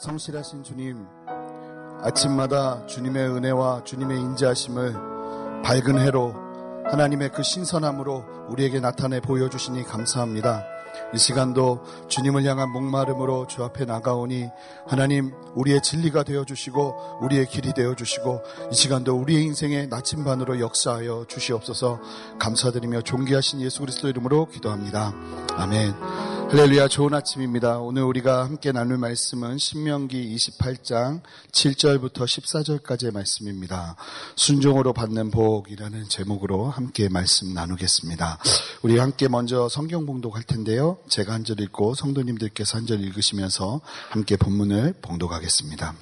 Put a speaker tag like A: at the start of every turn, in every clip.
A: 성실하신 주님, 아침마다 주님의 은혜와 주님의 인자하심을 밝은 해로 하나님의 그 신선함으로 우리에게 나타내 보여주시니 감사합니다. 이 시간도 주님을 향한 목마름으로 주 앞에 나가오니 하나님 우리의 진리가 되어 주시고 우리의 길이 되어 주시고 이 시간도 우리의 인생의 나침반으로 역사하여 주시옵소서 감사드리며 존귀하신 예수 그리스도 이름으로 기도합니다. 아멘. 할렐루야 좋은 아침입니다. 오늘 우리가 함께 나눌 말씀은 신명기 28장 7절부터 14절까지의 말씀입니다. 순종으로 받는 복이라는 제목으로 함께 말씀 나누겠습니다. 우리 함께 먼저 성경 봉독할 텐데요. 제가 한 절 읽고 성도님들께서 한 절 읽으시면서 함께 본문을 봉독하겠습니다.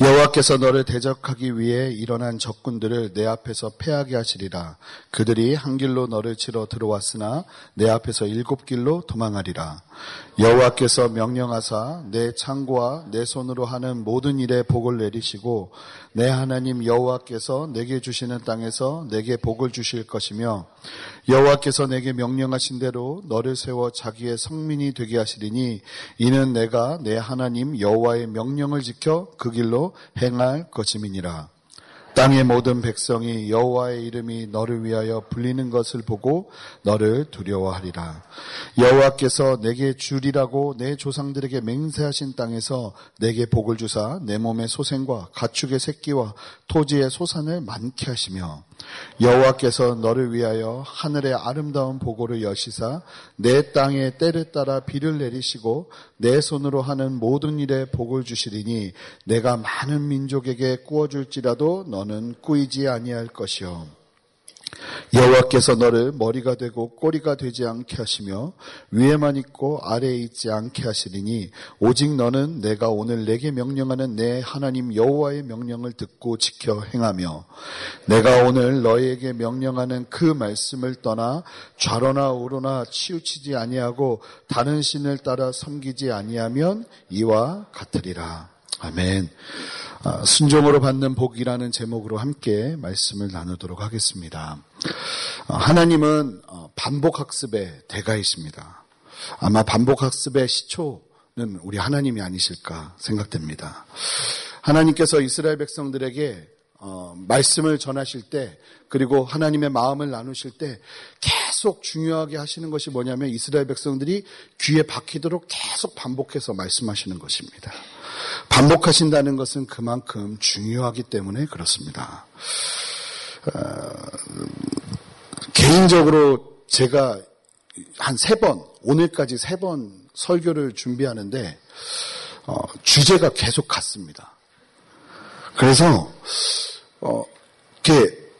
A: 여호와께서 너를 대적하기 위해 일어난 적군들을 내 앞에서 패하게 하시리라. 그들이 한 길로 너를 치러 들어왔으나 내 앞에서 일곱 길로 도망하리라. 여호와께서 명령하사 내 창고와 내 손으로 하는 모든 일에 복을 내리시고 내 하나님 여호와께서 내게 주시는 땅에서 내게 복을 주실 것이며 여호와께서 내게 명령하신 대로 너를 세워 자기의 성민이 되게 하시리니 이는 내가 내 하나님 여호와의 명령을 지켜 그 길로 행할 것임이니라. 땅의 모든 백성이 여호와의 이름이 너를 위하여 불리는 것을 보고 너를 두려워하리라. 여호와께서 내게 주리라고 내 조상들에게 맹세하신 땅에서 내게 복을 주사 내 몸의 소생과 가축의 새끼와 토지의 소산을 많게 하시며 여호와께서 너를 위하여 하늘의 아름다운 보고를 여시사 내 땅에 때를 따라 비를 내리시고 내 손으로 하는 모든 일에 복을 주시리니 내가 많은 민족에게 꾸어줄지라도 너는 꾸이지 아니할 것이요 여호와께서 너를 머리가 되고 꼬리가 되지 않게 하시며 위에만 있고 아래에 있지 않게 하시리니 오직 너는 내가 오늘 내게 명령하는 내 하나님 여호와의 명령을 듣고 지켜 행하며 내가 오늘 너에게 명령하는 그 말씀을 떠나 좌로나 우로나 치우치지 아니하고 다른 신을 따라 섬기지 아니하면 이와 같으리라. 아멘. 아, 순종으로 받는 복이라는 제목으로 함께 말씀을 나누도록 하겠습니다. 아, 하나님은 어, 반복학습의 대가이십니다. 아마 반복학습의 시초는 우리 하나님이 아니실까 생각됩니다. 하나님께서 이스라엘 백성들에게 어, 말씀을 전하실 때 그리고 하나님의 마음을 나누실 때 계속 중요하게 하시는 것이 뭐냐면 이스라엘 백성들이 귀에 박히도록 계속 반복해서 말씀하시는 것입니다. 반복하신다는 것은 그만큼 중요하기 때문에 그렇습니다. 어, 개인적으로 제가 한 세 번, 오늘까지 세 번 설교를 준비하는데 어, 주제가 계속 같습니다. 그래서 어,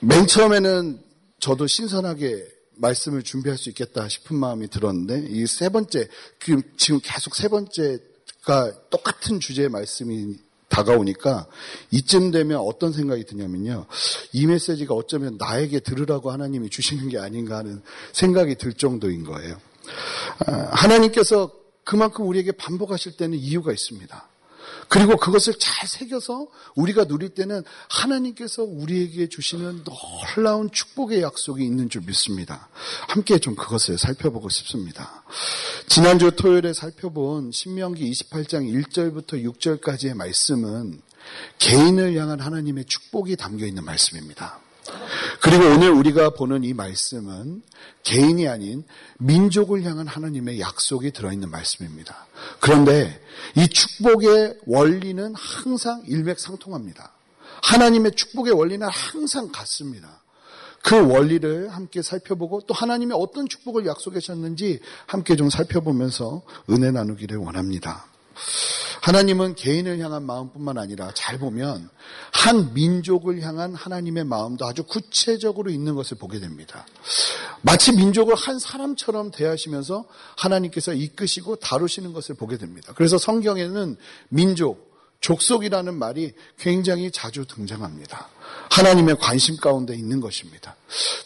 A: 맨 처음에는 저도 신선하게 말씀을 준비할 수 있겠다 싶은 마음이 들었는데 이 세 번째 그 지금 계속 세 번째 가 똑같은 주제의 말씀이 다가오니까 이쯤 되면 어떤 생각이 드냐면요. 이 메시지가 어쩌면 나에게 들으라고 하나님이 주시는 게 아닌가 하는 생각이 들 정도인 거예요. 아, 하나님께서 그만큼 우리에게 반복하실 때는 이유가 있습니다. 그리고 그것을 잘 새겨서 우리가 누릴 때는 하나님께서 우리에게 주시는 놀라운 축복의 약속이 있는 줄 믿습니다. 함께 좀 그것을 살펴보고 싶습니다. 지난주 토요일에 살펴본 신명기 28장 1절부터 6절까지의 말씀은 개인을 향한 하나님의 축복이 담겨 있는 말씀입니다. 그리고 오늘 우리가 보는 이 말씀은 개인이 아닌 민족을 향한 하나님의 약속이 들어있는 말씀입니다. 그런데 이 축복의 원리는 항상 일맥상통합니다. 하나님의 축복의 원리는 항상 같습니다. 그 원리를 함께 살펴보고 또 하나님이 어떤 축복을 약속하셨는지 함께 좀 살펴보면서 은혜 나누기를 원합니다. 하나님은 개인을 향한 마음뿐만 아니라 잘 보면 한 민족을 향한 하나님의 마음도 아주 구체적으로 있는 것을 보게 됩니다. 마치 민족을 한 사람처럼 대하시면서 하나님께서 이끄시고 다루시는 것을 보게 됩니다. 그래서 성경에는 민족, 족속이라는 말이 굉장히 자주 등장합니다. 하나님의 관심 가운데 있는 것입니다.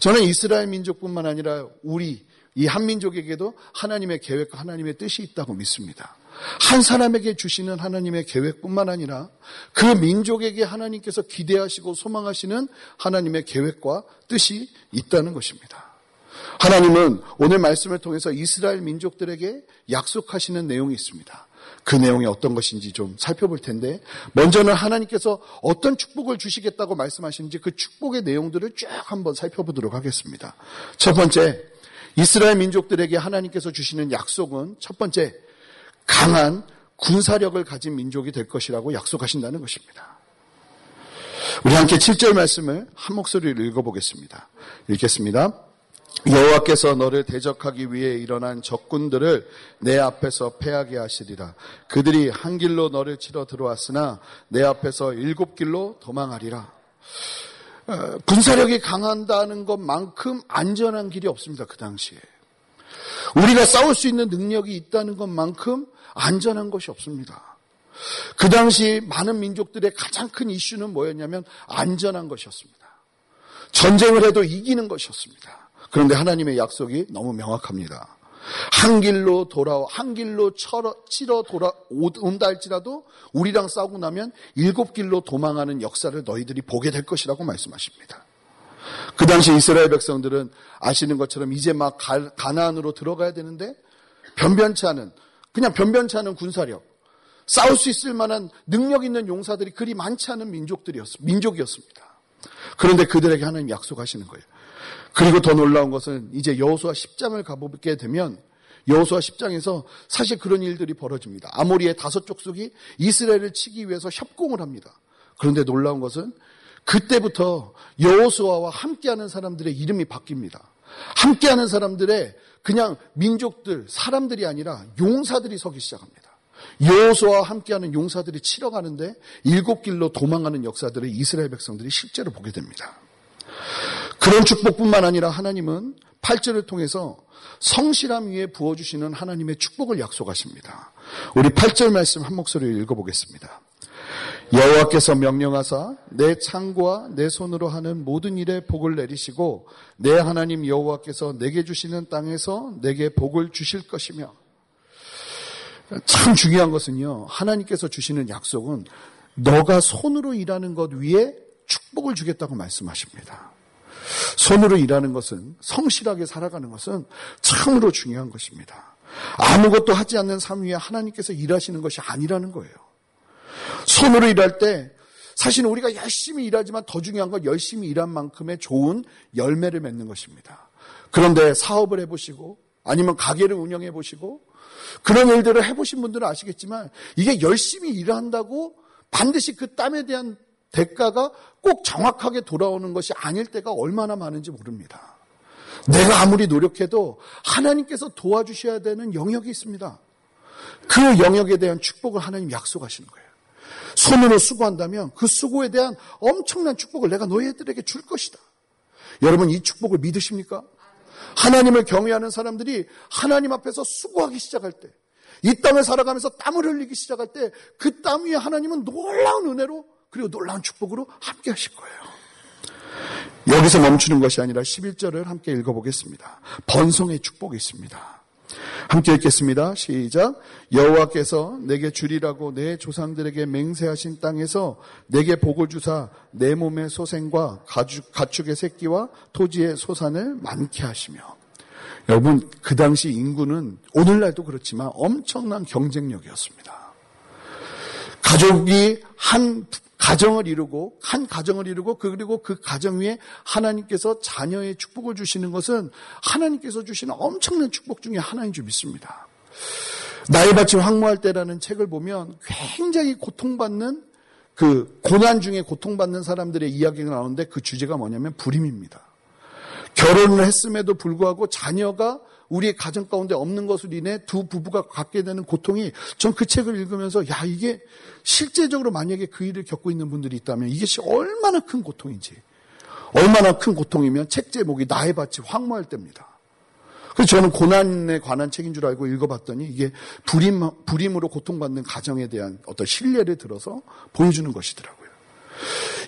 A: 저는 이스라엘 민족뿐만 아니라 우리 이 한민족에게도 하나님의 계획과 하나님의 뜻이 있다고 믿습니다. 한 사람에게 주시는 하나님의 계획뿐만 아니라 그 민족에게 하나님께서 기대하시고 소망하시는 하나님의 계획과 뜻이 있다는 것입니다. 하나님은 오늘 말씀을 통해서 이스라엘 민족들에게 약속하시는 내용이 있습니다. 그 내용이 어떤 것인지 좀 살펴볼 텐데 먼저는 하나님께서 어떤 축복을 주시겠다고 말씀하시는지 그 축복의 내용들을 쭉 한번 살펴보도록 하겠습니다. 첫 번째 이스라엘 민족들에게 하나님께서 주시는 약속은 첫 번째 강한 군사력을 가진 민족이 될 것이라고 약속하신다는 것입니다. 우리 함께 7절 말씀을 한 목소리로 읽어보겠습니다. 읽겠습니다. 여호와께서 너를 대적하기 위해 일어난 적군들을 내 앞에서 패하게 하시리라. 그들이 한 길로 너를 치러 들어왔으나 내 앞에서 일곱 길로 도망하리라. 어, 군사력이 강한다는 것만큼 안전한 길이 없습니다. 그 당시에. 우리가 싸울 수 있는 능력이 있다는 것만큼 안전한 것이 없습니다. 그 당시 많은 민족들의 가장 큰 이슈는 뭐였냐면 안전한 것이었습니다. 전쟁을 해도 이기는 것이었습니다. 그런데 하나님의 약속이 너무 명확합니다. 한 길로 돌아와 한 길로 치러 돌아온다 할지라도 우리랑 싸우고 나면 일곱 길로 도망하는 역사를 너희들이 보게 될 것이라고 말씀하십니다. 그 당시 이스라엘 백성들은 아시는 것처럼 이제 막 가나안으로 들어가야 되는데 변변치 않은 그냥 변변치 않은 군사력 싸울 수 있을 만한 능력 있는 용사들이 그리 많지 않은 민족들이었 민족이었습니다. 그런데 그들에게 하나님 약속하시는 거예요. 그리고 더 놀라운 것은 이제 여호수아 10장을 가보게 되면 여호수아 10장에서 사실 그런 일들이 벌어집니다. 아모리의 다섯 족속이 이스라엘을 치기 위해서 협공을 합니다. 그런데 놀라운 것은 그때부터 여호수아와 함께하는 사람들의 이름이 바뀝니다. 함께하는 사람들의 그냥 민족들, 사람들이 아니라 용사들이 서기 시작합니다. 여호수아와 함께하는 용사들이 치러 가는데 일곱 길로 도망가는 역사들을 이스라엘 백성들이 실제로 보게 됩니다. 그런 축복뿐만 아니라 하나님은 8절을 통해서 성실함 위에 부어주시는 하나님의 축복을 약속하십니다. 우리 8절 말씀 한 목소리로 읽어보겠습니다. 여호와께서 명령하사 내 창과 내 손으로 하는 모든 일에 복을 내리시고 내 하나님 여호와께서 내게 주시는 땅에서 내게 복을 주실 것이며 참 중요한 것은요 하나님께서 주시는 약속은 너가 손으로 일하는 것 위에 축복을 주겠다고 말씀하십니다. 손으로 일하는 것은 성실하게 살아가는 것은 참으로 중요한 것입니다. 아무것도 하지 않는 삶 위에 하나님께서 일하시는 것이 아니라는 거예요. 손으로 일할 때 사실은 우리가 열심히 일하지만 더 중요한 건 열심히 일한 만큼의 좋은 열매를 맺는 것입니다. 그런데 사업을 해보시고 아니면 가게를 운영해 보시고 그런 일들을 해보신 분들은 아시겠지만 이게 열심히 일한다고 반드시 그 땀에 대한 대가가 꼭 정확하게 돌아오는 것이 아닐 때가 얼마나 많은지 모릅니다. 내가 아무리 노력해도 하나님께서 도와주셔야 되는 영역이 있습니다. 그 영역에 대한 축복을 하나님 약속하시는 거예요. 손으로 수고한다면 그 수고에 대한 엄청난 축복을 내가 너희들에게 줄 것이다. 여러분 이 축복을 믿으십니까? 하나님을 경외하는 사람들이 하나님 앞에서 수고하기 시작할 때, 이 땅을 살아가면서 땀을 흘리기 시작할 때, 그 땀 위에 하나님은 놀라운 은혜로 그리고 놀라운 축복으로 함께 하실 거예요. 여기서 멈추는 것이 아니라 11절을 함께 읽어보겠습니다. 번성의 축복이 있습니다. 함께 읽겠습니다. 시작. 여호와께서 내게 주리라고 내 조상들에게 맹세하신 땅에서 내게 복을 주사 내 몸의 소생과 가축, 가축의 새끼와 토지의 소산을 많게 하시며 여러분 그 당시 인구는 오늘날도 그렇지만 엄청난 경쟁력이었습니다. 가족이 한 가정을 이루고 한 가정을 이루고 그리고 그 가정 위에 하나님께서 자녀의 축복을 주시는 것은 하나님께서 주시는 엄청난 축복 중에 하나인 줄 믿습니다. 나의 밭이 황무할 때라는 책을 보면 굉장히 고통받는 그 고난 중에 고통받는 사람들의 이야기가 나오는데 그 주제가 뭐냐면 불임입니다. 결혼을 했음에도 불구하고 자녀가 우리의 가정 가운데 없는 것으로 인해 두 부부가 갖게 되는 고통이 전 그 책을 읽으면서 야 이게 실제적으로 만약에 그 일을 겪고 있는 분들이 있다면 이것이 얼마나 큰 고통인지 얼마나 큰 고통이면 책 제목이 나의 밭이 황무할 때입니다. 그래서 저는 고난에 관한 책인 줄 알고 읽어봤더니 이게 불임, 불임으로 고통받는 가정에 대한 어떤 신뢰를 들어서 보여주는 것이더라고요.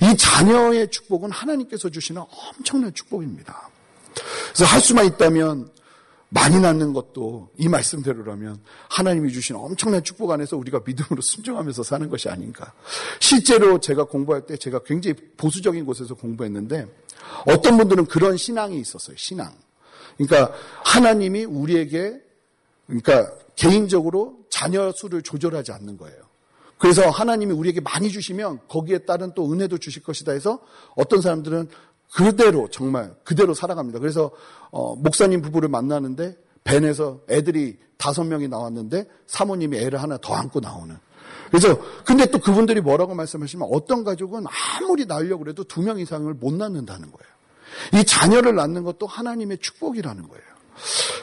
A: 이 자녀의 축복은 하나님께서 주시는 엄청난 축복입니다. 그래서 할 수만 있다면 많이 낳는 것도 이 말씀대로라면 하나님이 주신 엄청난 축복 안에서 우리가 믿음으로 순종하면서 사는 것이 아닌가. 실제로 제가 공부할 때 제가 굉장히 보수적인 곳에서 공부했는데 어떤 분들은 그런 신앙이 있었어요. 신앙. 그러니까 하나님이 우리에게 그러니까 개인적으로 자녀 수를 조절하지 않는 거예요. 그래서 하나님이 우리에게 많이 주시면 거기에 따른 또 은혜도 주실 것이다 해서 어떤 사람들은 그대로 정말 그대로 살아갑니다. 그래서 어, 목사님 부부를 만나는데 밴에서 애들이 다섯 명이 나왔는데 사모님이 애를 하나 더 안고 나오는. 그래서 근데 또 그분들이 뭐라고 말씀하시면 어떤 가족은 아무리 낳으려고 해도 두 명 이상을 못 낳는다는 거예요. 이 자녀를 낳는 것도 하나님의 축복이라는 거예요.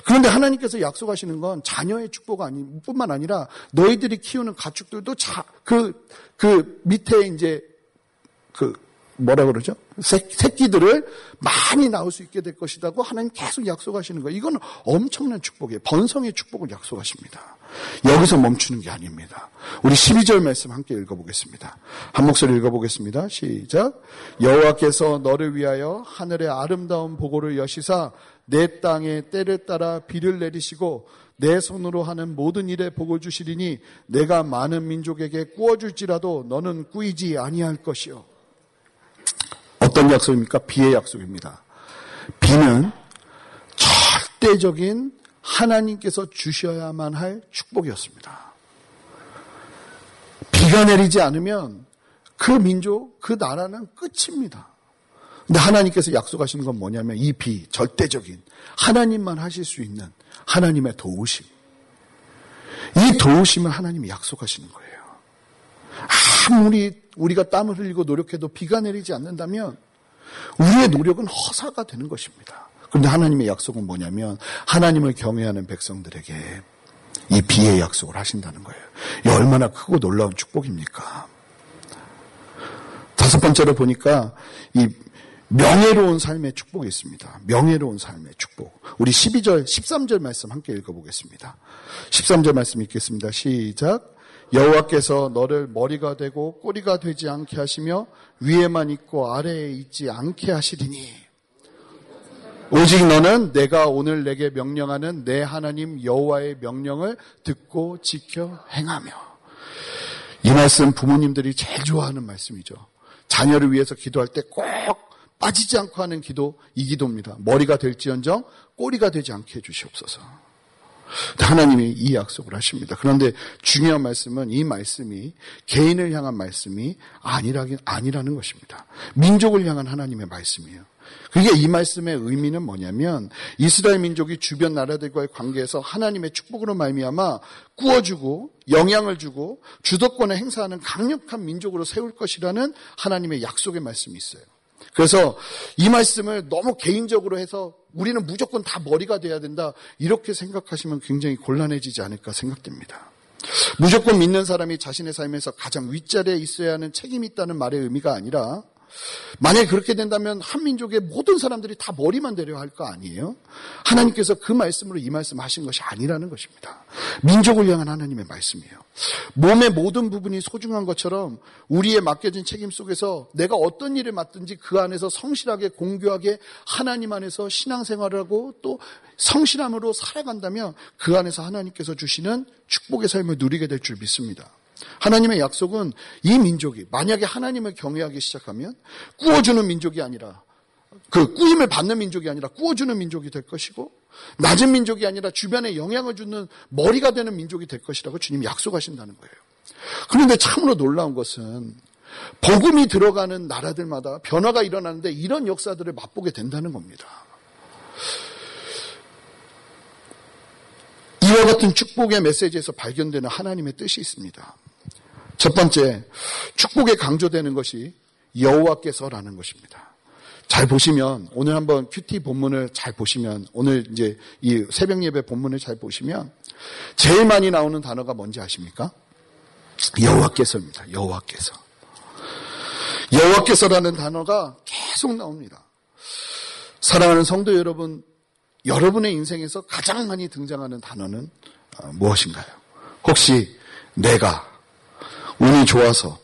A: 그런데 하나님께서 약속하시는 건 자녀의 축복 아니 뿐만 아니라 너희들이 키우는 가축들도 자, 그, 그 밑에 이제 그 뭐라 그러죠? 새끼들을 많이 낳을 수 있게 될 것이라고 하나님 계속 약속하시는 거예요. 이건 엄청난 축복이에요. 번성의 축복을 약속하십니다. 여기서 멈추는 게 아닙니다. 우리 12절 말씀 함께 읽어보겠습니다. 한 목소리 읽어보겠습니다. 시작. 여호와께서 너를 위하여 하늘의 아름다운 보고를 여시사 내 땅에 때를 따라 비를 내리시고 내 손으로 하는 모든 일에 복을 주시리니 내가 많은 민족에게 꾸어줄지라도 너는 꾸이지 아니할 것이요. 어떤 약속입니까? 비의 약속입니다. 비는 절대적인 하나님께서 주셔야만 할 축복이었습니다. 비가 내리지 않으면 그 민족, 그 나라는 끝입니다. 근데 하나님께서 약속하시는 건 뭐냐면 이 비, 절대적인 하나님만 하실 수 있는 하나님의 도우심. 이 도우심을 하나님이 약속하시는 거예요. 아무리 우리가 땀을 흘리고 노력해도 비가 내리지 않는다면 우리의 노력은 허사가 되는 것입니다. 그런데 하나님의 약속은 뭐냐면 하나님을 경외하는 백성들에게 이 비의 약속을 하신다는 거예요. 이 얼마나 크고 놀라운 축복입니까? 다섯 번째로 보니까 이 명예로운 삶의 축복이 있습니다. 명예로운 삶의 축복. 우리 12절, 13절 말씀 함께 읽어보겠습니다. 13절 말씀 읽겠습니다. 시작. 여호와께서 너를 머리가 되고 꼬리가 되지 않게 하시며 위에만 있고 아래에 있지 않게 하시리니 오직 너는 내가 오늘 내게 명령하는 내 하나님 여호와의 명령을 듣고 지켜 행하며 이 말씀 부모님들이 제일 좋아하는 말씀이죠. 자녀를 위해서 기도할 때 꼭 빠지지 않고 하는 기도 이 기도입니다. 머리가 될지언정 꼬리가 되지 않게 해주시옵소서. 하나님이 이 약속을 하십니다. 그런데 중요한 말씀은 이 말씀이 개인을 향한 말씀이 아니라긴 아니라는 것입니다. 민족을 향한 하나님의 말씀이에요. 그게 이 말씀의 의미는 뭐냐면 이스라엘 민족이 주변 나라들과의 관계에서 하나님의 축복으로 말미암아 구워주고 영향을 주고 주도권을 행사하는 강력한 민족으로 세울 것이라는 하나님의 약속의 말씀이 있어요. 그래서 이 말씀을 너무 개인적으로 해서 우리는 무조건 다 머리가 돼야 된다. 이렇게 생각하시면 굉장히 곤란해지지 않을까 생각됩니다. 무조건 믿는 사람이 자신의 삶에서 가장 윗자리에 있어야 하는 책임이 있다는 말의 의미가 아니라 만약에 그렇게 된다면 한민족의 모든 사람들이 다 머리만 되려 할 거 아니에요? 하나님께서 그 말씀으로 이 말씀 하신 것이 아니라는 것입니다. 민족을 향한 하나님의 말씀이에요. 몸의 모든 부분이 소중한 것처럼 우리의 맡겨진 책임 속에서 내가 어떤 일을 맡든지 그 안에서 성실하게 공교하게 하나님 안에서 신앙생활을 하고 또 성실함으로 살아간다면 그 안에서 하나님께서 주시는 축복의 삶을 누리게 될 줄 믿습니다. 하나님의 약속은 이 민족이 만약에 하나님을 경외하기 시작하면 꾸어주는 민족이 아니라 그 꾸임을 받는 민족이 아니라 꾸어주는 민족이 될 것이고 낮은 민족이 아니라 주변에 영향을 주는 머리가 되는 민족이 될 것이라고 주님 약속하신다는 거예요. 그런데 참으로 놀라운 것은 복음이 들어가는 나라들마다 변화가 일어나는데 이런 역사들을 맛보게 된다는 겁니다. 이와 같은 축복의 메시지에서 발견되는 하나님의 뜻이 있습니다. 첫 번째, 축복에 강조되는 것이 여호와께서라는 것입니다. 잘 보시면 오늘 한번 큐티 본문을 잘 보시면 오늘 이제 이 새벽 예배 본문을 잘 보시면 제일 많이 나오는 단어가 뭔지 아십니까? 여호와께서입니다. 여호와께서. 여호와께서라는 단어가 계속 나옵니다. 사랑하는 성도 여러분, 여러분의 인생에서 가장 많이 등장하는 단어는 어, 무엇인가요? 혹시 내가 운이 좋아서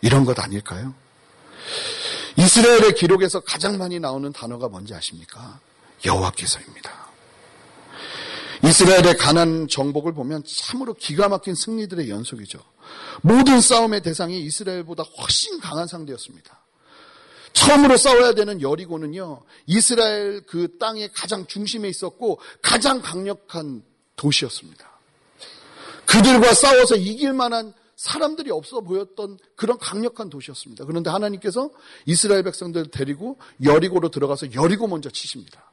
A: 이런 것 아닐까요? 이스라엘의 기록에서 가장 많이 나오는 단어가 뭔지 아십니까? 여호와께서입니다. 이스라엘의 가난 정복을 보면 참으로 기가 막힌 승리들의 연속이죠. 모든 싸움의 대상이 이스라엘보다 훨씬 강한 상대였습니다. 처음으로 싸워야 되는 여리고는요, 이스라엘 그 땅의 가장 중심에 있었고 가장 강력한 도시였습니다. 그들과 싸워서 이길 만한 사람들이 없어 보였던 그런 강력한 도시였습니다. 그런데 하나님께서 이스라엘 백성들을 데리고 여리고로 들어가서 여리고 먼저 치십니다.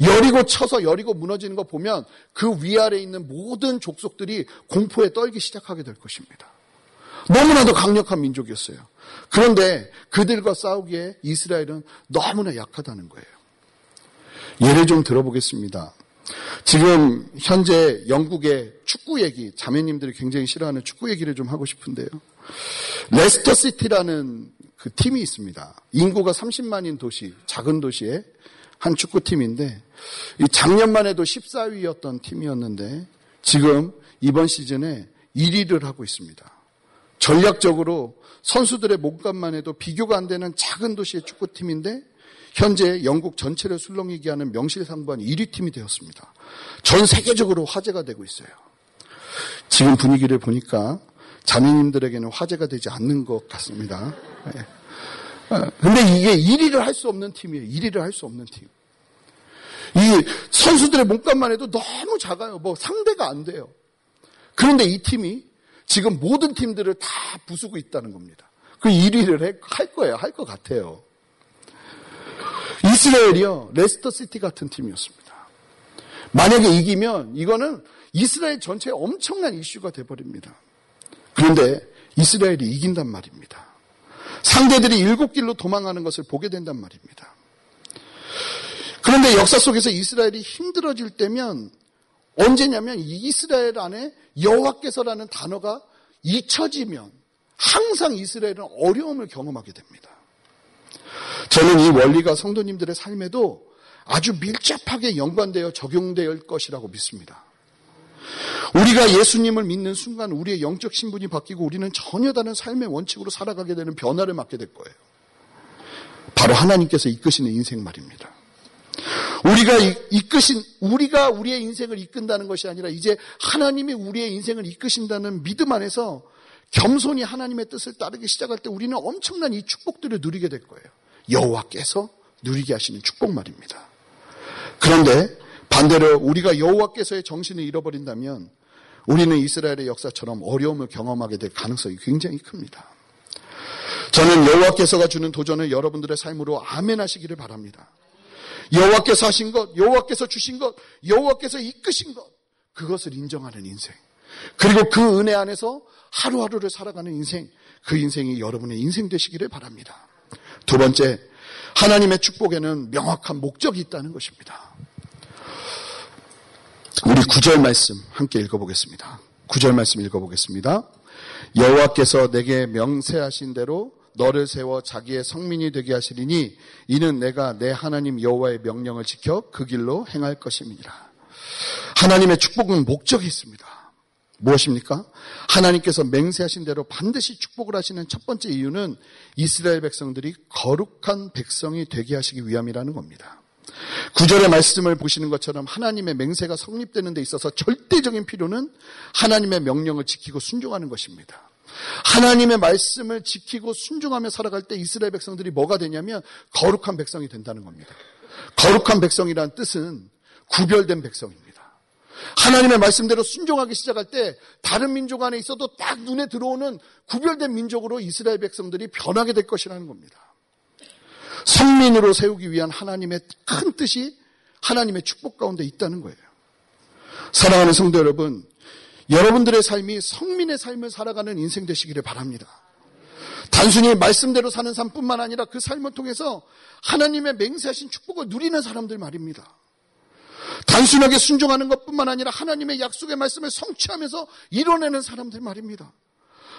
A: 여리고 쳐서 여리고 무너지는 거 보면 그 위아래에 있는 모든 족속들이 공포에 떨기 시작하게 될 것입니다. 너무나도 강력한 민족이었어요. 그런데 그들과 싸우기에 이스라엘은 너무나 약하다는 거예요. 예를 좀 들어보겠습니다. 지금 현재 영국의 축구 얘기, 자매님들이 굉장히 싫어하는 축구 얘기를 좀 하고 싶은데요. 레스터 시티라는 그 팀이 있습니다. 인구가 30만인 도시, 작은 도시에 한 축구팀인데, 작년만 해도 14위였던 팀이었는데, 지금 이번 시즌에 1위를 하고 있습니다. 전략적으로 선수들의 몸값만 해도 비교가 안 되는 작은 도시의 축구팀인데, 현재 영국 전체를 술렁이게 하는 명실상부한 1위 팀이 되었습니다. 전 세계적으로 화제가 되고 있어요. 지금 분위기를 보니까 자매님들에게는 화제가 되지 않는 것 같습니다. 네. 근데 이게 1위를 할 수 없는 팀이에요. 1위를 할 수 없는 팀. 이 선수들의 몸값만 해도 너무 작아요. 뭐 상대가 안 돼요. 그런데 이 팀이 지금 모든 팀들을 다 부수고 있다는 겁니다. 그 1위를 할 거예요. 할 것 같아요. 이스라엘이요, 레스터 시티 같은 팀이었습니다. 만약에 이기면 이거는 이스라엘 전체에 엄청난 이슈가 돼버립니다. 그런데 이스라엘이 이긴단 말입니다. 상대들이 일곱 길로 도망가는 것을 보게 된단 말입니다. 그런데 역사 속에서 이스라엘이 힘들어질 때면 언제냐면 이스라엘 안에 여호와께서라는 단어가 잊혀지면 항상 이스라엘은 어려움을 경험하게 됩니다. 저는 이 원리가 성도님들의 삶에도 아주 밀접하게 연관되어 적용될 것이라고 믿습니다. 우리가 예수님을 믿는 순간 우리의 영적 신분이 바뀌고 우리는 전혀 다른 삶의 원칙으로 살아가게 되는 변화를 맞게 될 거예요. 바로 하나님께서 이끄시는 인생 말입니다. 우리가 이끄신, 우리가 우리의 인생을 이끈다는 것이 아니라 이제 하나님이 우리의 인생을 이끄신다는 믿음 안에서 겸손히 하나님의 뜻을 따르기 시작할 때 우리는 엄청난 이 축복들을 누리게 될 거예요. 여호와께서 누리게 하시는 축복 말입니다. 그런데 반대로 우리가 여호와께서의 정신을 잃어버린다면 우리는 이스라엘의 역사처럼 어려움을 경험하게 될 가능성이 굉장히 큽니다. 저는 여호와께서가 주는 도전을 여러분들의 삶으로 아멘하시기를 바랍니다. 여호와께서 하신 것, 여호와께서 주신 것, 여호와께서 이끄신 것, 그것을 인정하는 인생. 그리고 그 은혜 안에서 하루하루를 살아가는 인생, 그 인생이 여러분의 인생 되시기를 바랍니다. 두 번째, 하나님의 축복에는 명확한 목적이 있다는 것입니다. 우리 구절 말씀 함께 읽어보겠습니다. 구절 말씀 읽어보겠습니다. 여호와께서 내게 명세하신 대로 너를 세워 자기의 성민이 되게 하시리니 이는 내가 내 하나님 여호와의 명령을 지켜 그 길로 행할 것입니다. 하나님의 축복은 목적이 있습니다. 무엇입니까? 하나님께서 맹세하신 대로 반드시 축복을 하시는 첫 번째 이유는 이스라엘 백성들이 거룩한 백성이 되게 하시기 위함이라는 겁니다. 구절의 말씀을 보시는 것처럼 하나님의 맹세가 성립되는 데 있어서 절대적인 필요는 하나님의 명령을 지키고 순종하는 것입니다. 하나님의 말씀을 지키고 순종하며 살아갈 때 이스라엘 백성들이 뭐가 되냐면 거룩한 백성이 된다는 겁니다. 거룩한 백성이라는 뜻은 구별된 백성입니다. 하나님의 말씀대로 순종하기 시작할 때 다른 민족 안에 있어도 딱 눈에 들어오는 구별된 민족으로 이스라엘 백성들이 변하게 될 것이라는 겁니다. 성민으로 세우기 위한 하나님의 큰 뜻이 하나님의 축복 가운데 있다는 거예요. 사랑하는 성도 여러분, 여러분들의 삶이 성민의 삶을 살아가는 인생 되시기를 바랍니다. 단순히 말씀대로 사는 삶뿐만 아니라 그 삶을 통해서 하나님의 맹세하신 축복을 누리는 사람들 말입니다. 단순하게 순종하는 것뿐만 아니라 하나님의 약속의 말씀을 성취하면서 이뤄내는 사람들 말입니다.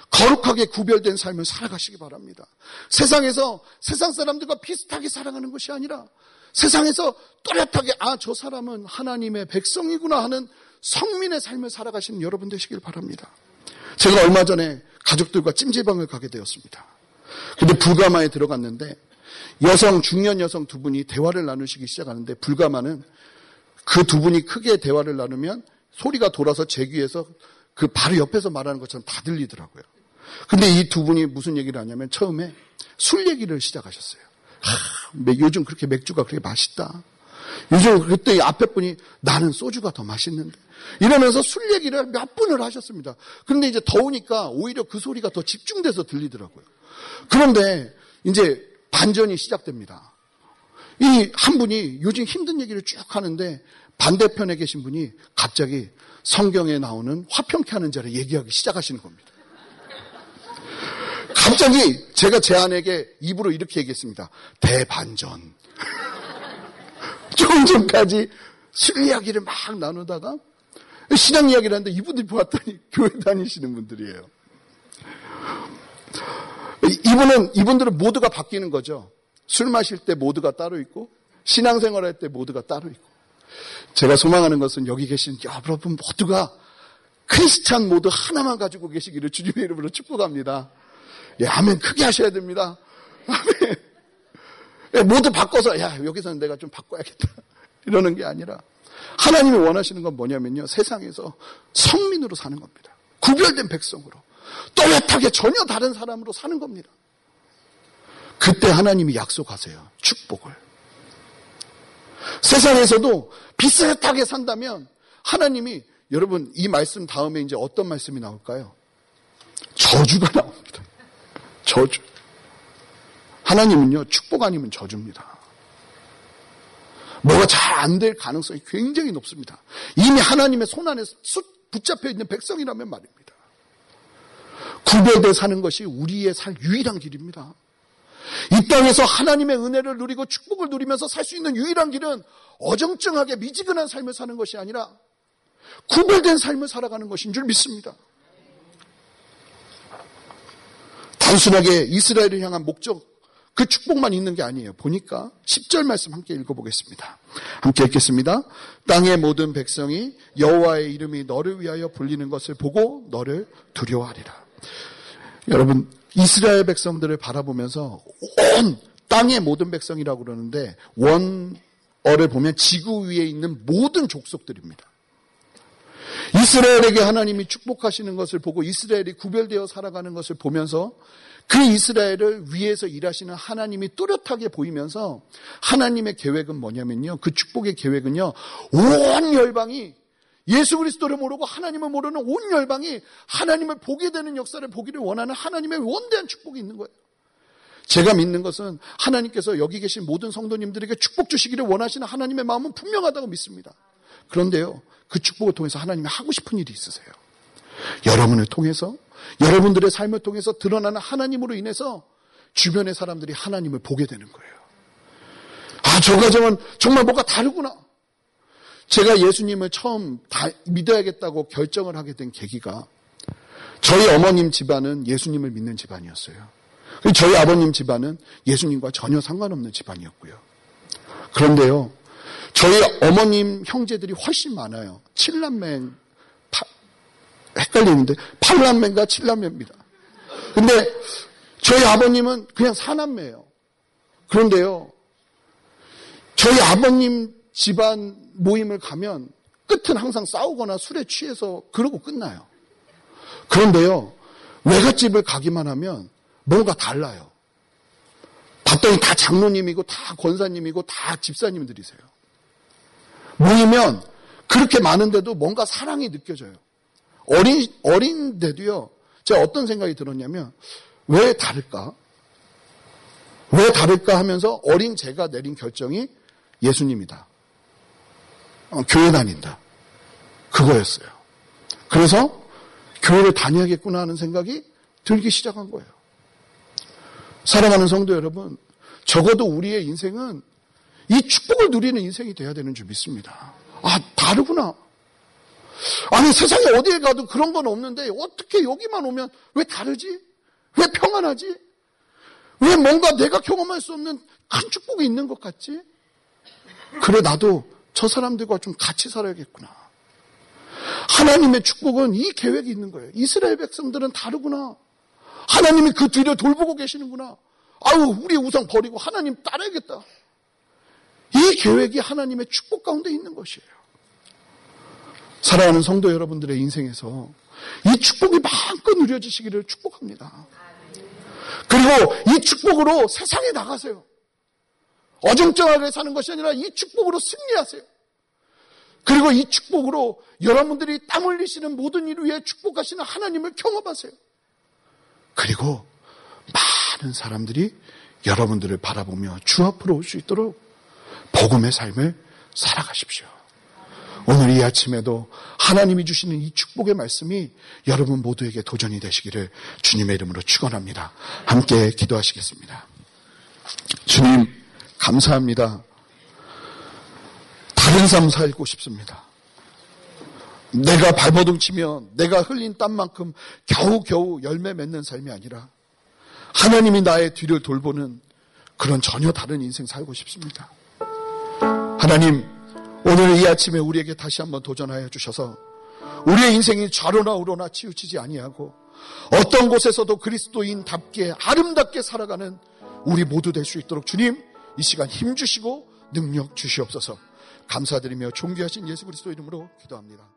A: 거룩하게 구별된 삶을 살아가시기 바랍니다. 세상에서 세상 사람들과 비슷하게 살아가는 것이 아니라 세상에서 또렷하게 아, 저 사람은 하나님의 백성이구나 하는 성민의 삶을 살아가시는 여러분 되시길 바랍니다. 제가 얼마 전에 가족들과 찜질방을 가게 되었습니다. 근데 불가마에 들어갔는데 여성, 중년 여성 두 분이 대화를 나누시기 시작하는데 불가마는 그 두 분이 크게 대화를 나누면 소리가 돌아서 제 귀에서 그 바로 옆에서 말하는 것처럼 다 들리더라고요. 근데 이 두 분이 무슨 얘기를 하냐면 처음에 술 얘기를 시작하셨어요. 하, 요즘 그렇게 맥주가 그렇게 맛있다. 요즘 그때 앞에 분이 나는 소주가 더 맛있는데 이러면서 술 얘기를 몇 분을 하셨습니다. 그런데 이제 더우니까 오히려 그 소리가 더 집중돼서 들리더라고요. 그런데 이제 반전이 시작됩니다. 이 한 분이 요즘 힘든 얘기를 쭉 하는데 반대편에 계신 분이 갑자기 성경에 나오는 화평케 하는 자를 얘기하기 시작하시는 겁니다. 갑자기 제가 제 아내에게 입으로 이렇게 얘기했습니다. 대반전. 조금 전까지 술 이야기를 막 나누다가 신앙 이야기를 하는데 이분들이 보았더니 교회 다니시는 분들이에요. 이분은, 이분들은 모두가 바뀌는 거죠. 술 마실 때 모두가 따로 있고, 신앙생활 할 때 모두가 따로 있고. 제가 소망하는 것은 여기 계신 여러분 모두가 크리스찬 모두 하나만 가지고 계시기를 주님의 이름으로 축복합니다. 예, 아멘 크게 하셔야 됩니다. 아멘. 예, 모두 바꿔서 야 여기서는 내가 좀 바꿔야겠다 이러는 게 아니라 하나님이 원하시는 건 뭐냐면요 세상에서 성민으로 사는 겁니다. 구별된 백성으로 또렷하게 전혀 다른 사람으로 사는 겁니다. 그때 하나님이 약속하세요 축복을. 세상에서도 비슷하게 산다면 하나님이 여러분 이 말씀 다음에 이제 어떤 말씀이 나올까요? 저주가 나옵니다. 저주. 하나님은요, 축복 아니면 저주입니다. 뭐가 잘 안 될 가능성이 굉장히 높습니다. 이미 하나님의 손 안에 붙잡혀 있는 백성이라면 말입니다. 구별돼 사는 것이 우리의 살 유일한 길입니다. 이 땅에서 하나님의 은혜를 누리고 축복을 누리면서 살 수 있는 유일한 길은 어정쩡하게 미지근한 삶을 사는 것이 아니라 구별된 삶을 살아가는 것인 줄 믿습니다. 단순하게 이스라엘을 향한 목적, 그 축복만 있는 게 아니에요. 보니까 10절 말씀 함께 읽어보겠습니다. 함께 읽겠습니다. 땅의 모든 백성이 여호와의 이름이 너를 위하여 불리는 것을 보고 너를 두려워하리라. 여러분 이스라엘 백성들을 바라보면서 온 땅의 모든 백성이라고 그러는데 원어를 보면 지구 위에 있는 모든 족속들입니다. 이스라엘에게 하나님이 축복하시는 것을 보고 이스라엘이 구별되어 살아가는 것을 보면서 그 이스라엘을 위해서 일하시는 하나님이 뚜렷하게 보이면서 하나님의 계획은 뭐냐면요. 그 축복의 계획은요. 온 열방이 예수 그리스도를 모르고 하나님을 모르는 온 열방이 하나님을 보게 되는 역사를 보기를 원하는 하나님의 원대한 축복이 있는 거예요. 제가 믿는 것은 하나님께서 여기 계신 모든 성도님들에게 축복 주시기를 원하시는 하나님의 마음은 분명하다고 믿습니다. 그런데요, 그 축복을 통해서 하나님이 하고 싶은 일이 있으세요. 여러분을 통해서, 여러분들의 삶을 통해서 드러나는 하나님으로 인해서 주변의 사람들이 하나님을 보게 되는 거예요. 아, 저 가정은 정말 뭐가 다르구나. 제가 예수님을 처음 다 믿어야겠다고 결정을 하게 된 계기가 저희 어머님 집안은 예수님을 믿는 집안이었어요. 저희 아버님 집안은 예수님과 전혀 상관없는 집안이었고요. 그런데요, 저희 어머님 형제들이 훨씬 많아요. 7남매, 헷갈리는데 8남매인가 7남매입니다. 근데 저희 아버님은 그냥 4남매예요. 그런데요. 저희 아버님 집안 모임을 가면 끝은 항상 싸우거나 술에 취해서 그러고 끝나요. 그런데요. 외갓집을 가기만 하면 뭔가 달라요. 봤더니 다 장로님이고 다 권사님이고 다 집사님들이세요. 모이면 그렇게 많은데도 뭔가 사랑이 느껴져요. 어린, 어린데도요, 제가 어떤 생각이 들었냐면, 왜 다를까? 왜 다를까 하면서 어린 제가 내린 결정이 예수님이다. 어, 교회 다닌다. 그거였어요. 그래서 교회를 다녀야겠구나 하는 생각이 들기 시작한 거예요. 사랑하는 성도 여러분, 적어도 우리의 인생은 이 축복을 누리는 인생이 돼야 되는 줄 믿습니다. 아, 다르구나. 아니, 세상에 어디에 가도 그런 건 없는데 어떻게 여기만 오면 왜 다르지? 왜 평안하지? 왜 뭔가 내가 경험할 수 없는 큰 축복이 있는 것 같지? 그래, 나도 저 사람들과 좀 같이 살아야겠구나. 하나님의 축복은 이 계획이 있는 거예요. 이스라엘 백성들은 다르구나. 하나님이 그 뒤를 돌보고 계시는구나. 아우, 우리 우상 버리고 하나님 따라야겠다. 이 계획이 하나님의 축복 가운데 있는 것이에요. 사랑하는 성도 여러분들의 인생에서 이 축복이 마음껏 누려지시기를 축복합니다. 그리고 이 축복으로 세상에 나가세요. 어정쩡하게 사는 것이 아니라 이 축복으로 승리하세요. 그리고 이 축복으로 여러분들이 땀 흘리시는 모든 일 위에 축복하시는 하나님을 경험하세요. 그리고 많은 사람들이 여러분들을 바라보며 주 앞으로 올 수 있도록 복음의 삶을 살아가십시오. 오늘 이 아침에도 하나님이 주시는 이 축복의 말씀이 여러분 모두에게 도전이 되시기를 주님의 이름으로 축원합니다. 함께 기도하시겠습니다. 주님 감사합니다. 다른 삶 살고 싶습니다. 내가 발버둥 치며 내가 흘린 땀만큼 겨우겨우 열매 맺는 삶이 아니라 하나님이 나의 뒤를 돌보는 그런 전혀 다른 인생 살고 싶습니다. 하나님, 오늘 이 아침에 우리에게 다시 한번 도전하여 주셔서 우리의 인생이 좌로나 우로나 치우치지 아니하고 어떤 곳에서도 그리스도인답게 아름답게 살아가는 우리 모두 될 수 있도록 주님 이 시간 힘 주시고 능력 주시옵소서 감사드리며 존귀하신 예수 그리스도 이름으로 기도합니다.